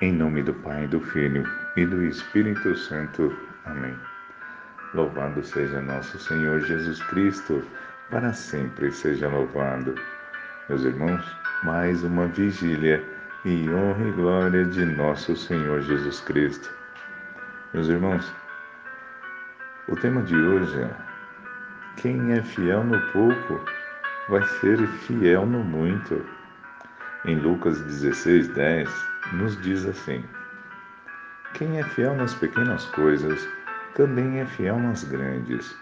Em nome do Pai, do Filho e do Espírito Santo. Amém. Louvado seja nosso Senhor Jesus Cristo, para sempre seja louvado. Meus irmãos, mais uma vigília e honra e glória de nosso Senhor Jesus Cristo. Meus irmãos, o tema de hoje é: quem é fiel no pouco vai ser fiel no muito. Em Lucas 16, 10, nos diz assim: Quem é fiel nas pequenas coisas, também é fiel nas grandes.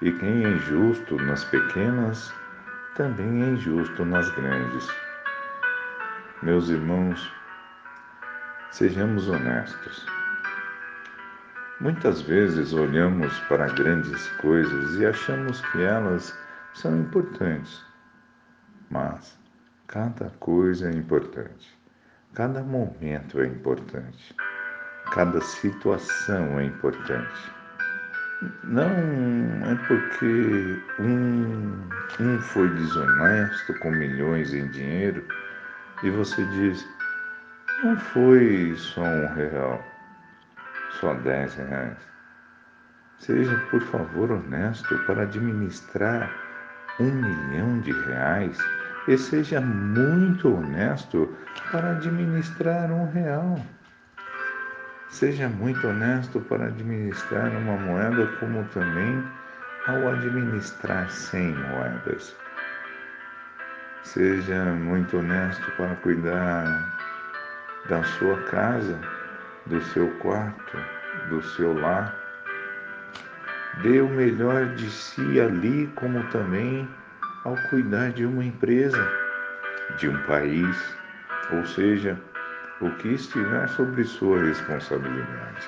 E quem é injusto nas pequenas, também é injusto nas grandes. Meus irmãos, sejamos honestos. Muitas vezes olhamos para grandes coisas e achamos que elas são importantes, mas cada coisa é importante. Cada momento é importante, cada situação é importante. Não é porque um, um foi desonesto com milhões em dinheiro e você diz, não foi só um real, só dez reais. Seja, por favor, honesto para administrar um milhão de reais e seja muito honesto para administrar um real. Seja muito honesto para administrar uma moeda, como também ao administrar cem moedas. Seja muito honesto para cuidar da sua casa, do seu quarto, do seu lar. Dê o melhor de si ali, como também ao cuidar de uma empresa, de um país, ou seja, o que estiver sobre sua responsabilidade.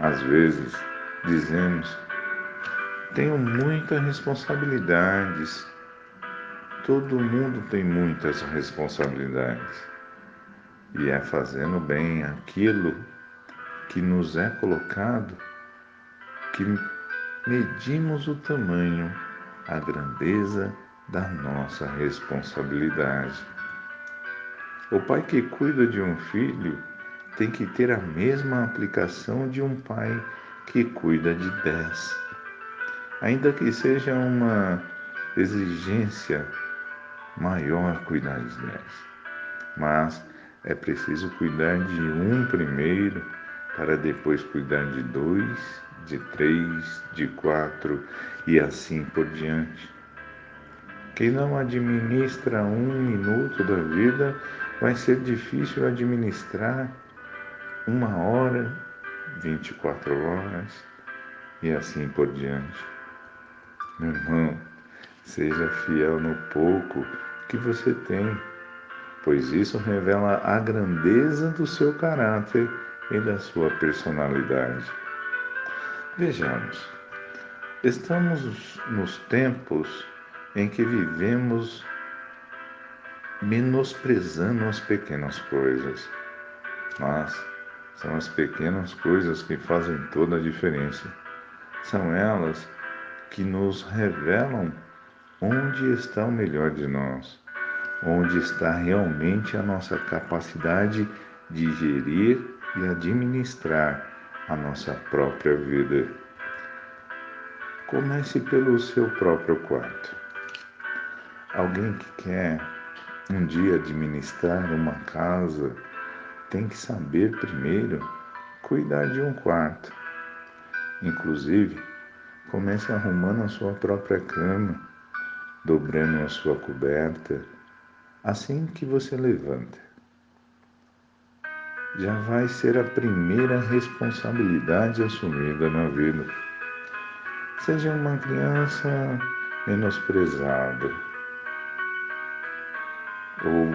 Às vezes dizemos, tenho muitas responsabilidades. Todo mundo tem muitas responsabilidades. E é fazendo bem aquilo que nos é colocado que medimos o tamanho a grandeza da nossa responsabilidade. O pai que cuida de um filho tem que ter a mesma aplicação de um pai que cuida de dez. Ainda que seja uma exigência maior cuidar de dez. Mas é preciso cuidar de um primeiro para depois cuidar de dois de três, de quatro e assim por diante. Quem não administra um minuto da vida vai ser difícil administrar uma hora, 24 horas e assim por diante. Meu irmão, seja fiel no pouco que você tem, pois isso revela a grandeza do seu caráter e da sua personalidade. Vejamos, estamos nos tempos em que vivemos menosprezando as pequenas coisas, mas são as pequenas coisas que fazem toda a diferença. São elas que nos revelam onde está o melhor de nós, onde está realmente a nossa capacidade de gerir e administrar a nossa própria vida. Comece pelo seu próprio quarto. Alguém que quer um dia administrar uma casa tem que saber primeiro cuidar de um quarto. Inclusive, comece arrumando a sua própria cama, dobrando a sua coberta, assim que você levanta já vai ser a primeira responsabilidade assumida na vida. Seja uma criança menosprezada ou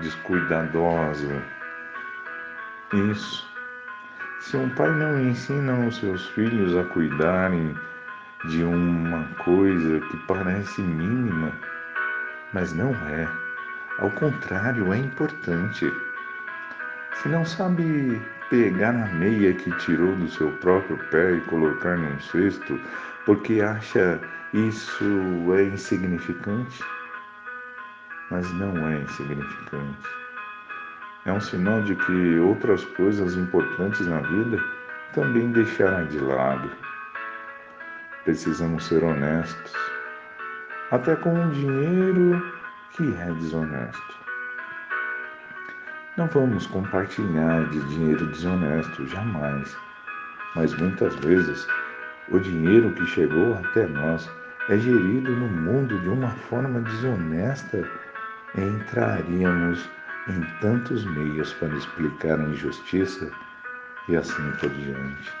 descuidadosa. Isso. Se um pai não ensina os seus filhos a cuidarem de uma coisa que parece mínima, mas não é ao contrário, é importante. Se não sabe pegar a meia que tirou do seu próprio pé e colocar num cesto porque acha isso é insignificante, mas não é insignificante. é um sinal de que outras coisas importantes na vida também deixará de lado. Precisamos ser honestos, até com o dinheiro que é desonesto. Não vamos compartilhar de dinheiro desonesto, jamais. Mas muitas vezes o dinheiro que chegou até nós é gerido no mundo de uma forma desonesta, entraríamos em tantos meios para explicar a injustiça e assim por diante.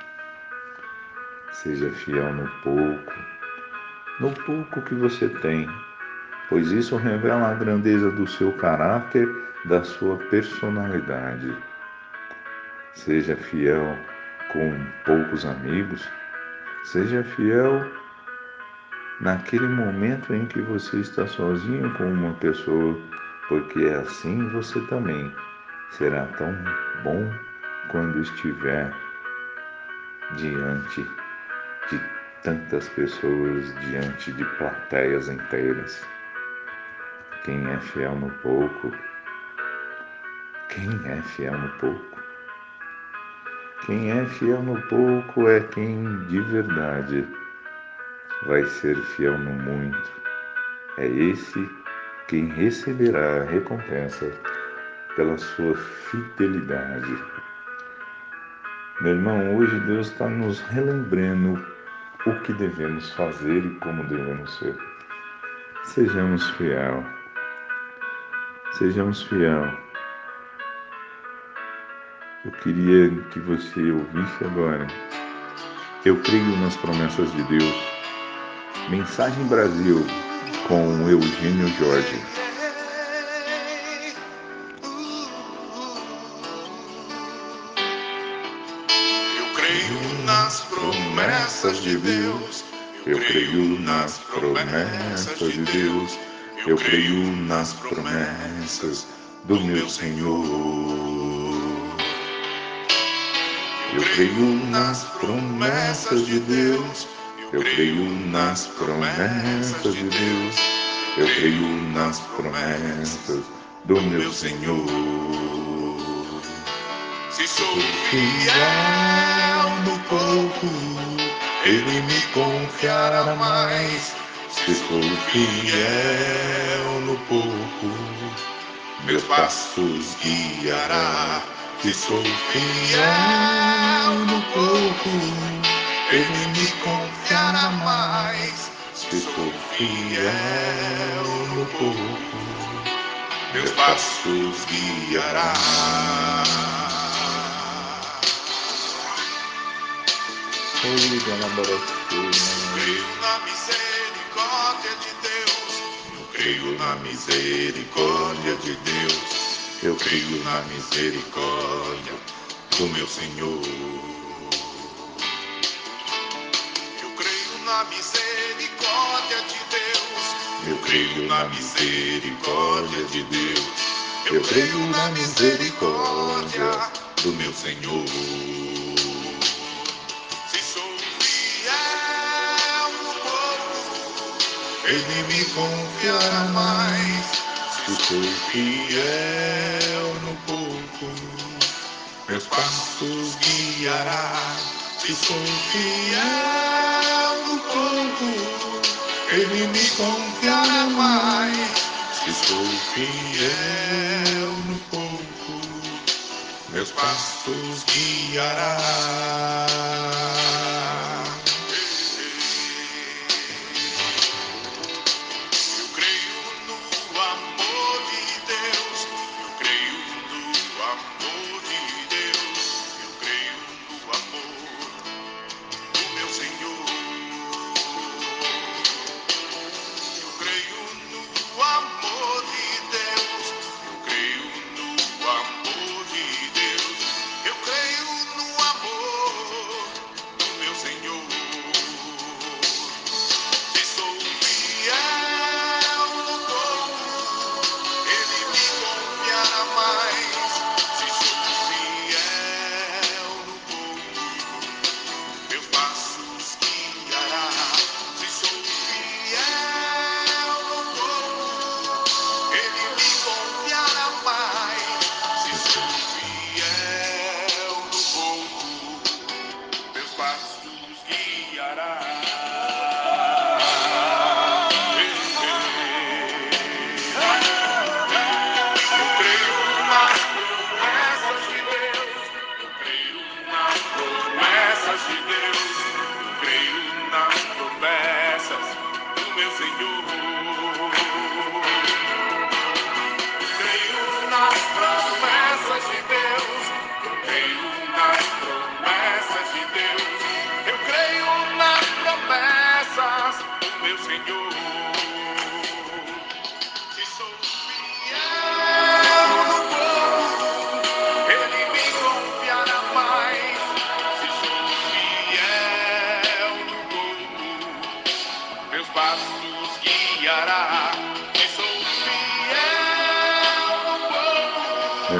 Seja fiel no pouco, no pouco que você tem, pois isso revela a grandeza do seu caráter, da sua personalidade. Seja fiel com poucos amigos, seja fiel naquele momento em que você está sozinho com uma pessoa, porque assim você também será tão bom quando estiver diante de tantas pessoas, diante de plateias inteiras. Quem é fiel no pouco, quem é fiel no pouco? Quem é fiel no pouco é quem de verdade vai ser fiel no muito. É esse quem receberá a recompensa pela sua fidelidade. Meu irmão, hoje Deus está nos relembrando o que devemos fazer e como devemos ser. Sejamos fiel. Sejamos fiel. Eu queria que você ouvisse agora. Eu creio nas promessas de Deus Mensagem Brasil com Eugênio Jorge. Eu creio nas promessas de Deus. Eu creio nas promessas de Deus. Eu creio nas promessas do meu Senhor. Eu creio nas promessas de Deus. Eu creio nas promessas de Deus. Eu creio nas promessas do meu Senhor. Se sou fiel no pouco, Ele me confiará mais. Se sou fiel no pouco, meus passos guiará. Se sou fiel no pouco, ele me confiará mais. Se sou fiel no pouco, meus passos guiará. Oi, dona Creio na misericórdia de Deus. Eu creio na misericórdia de Deus. Eu creio na misericórdia do meu Senhor. na misericórdia de Deus. Eu creio na misericórdia de Deus. Eu creio na misericórdia do meu Senhor. Ele me confiará mais. Se sou fiel no pouco, meus passos guiará. Se sou fiel no pouco, Ele me confiará mais. Se sou fiel no pouco, meus passos guiará. el Señor.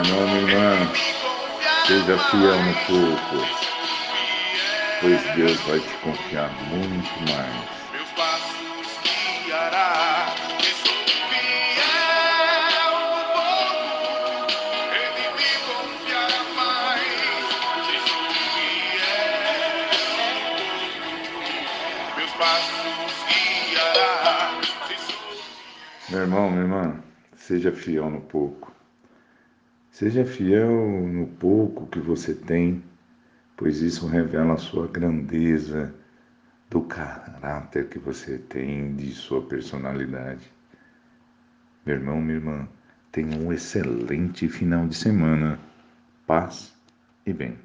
Irmão, minha irmã, seja fiel no pouco, pois Deus vai te confiar muito mais. meus passos guiará. Meu irmão, minha irmã, seja fiel no pouco. Seja fiel no pouco que você tem, pois isso revela a sua grandeza, do caráter que você tem, de sua personalidade. Meu irmão, minha irmã, tenha um excelente final de semana. Paz e bem.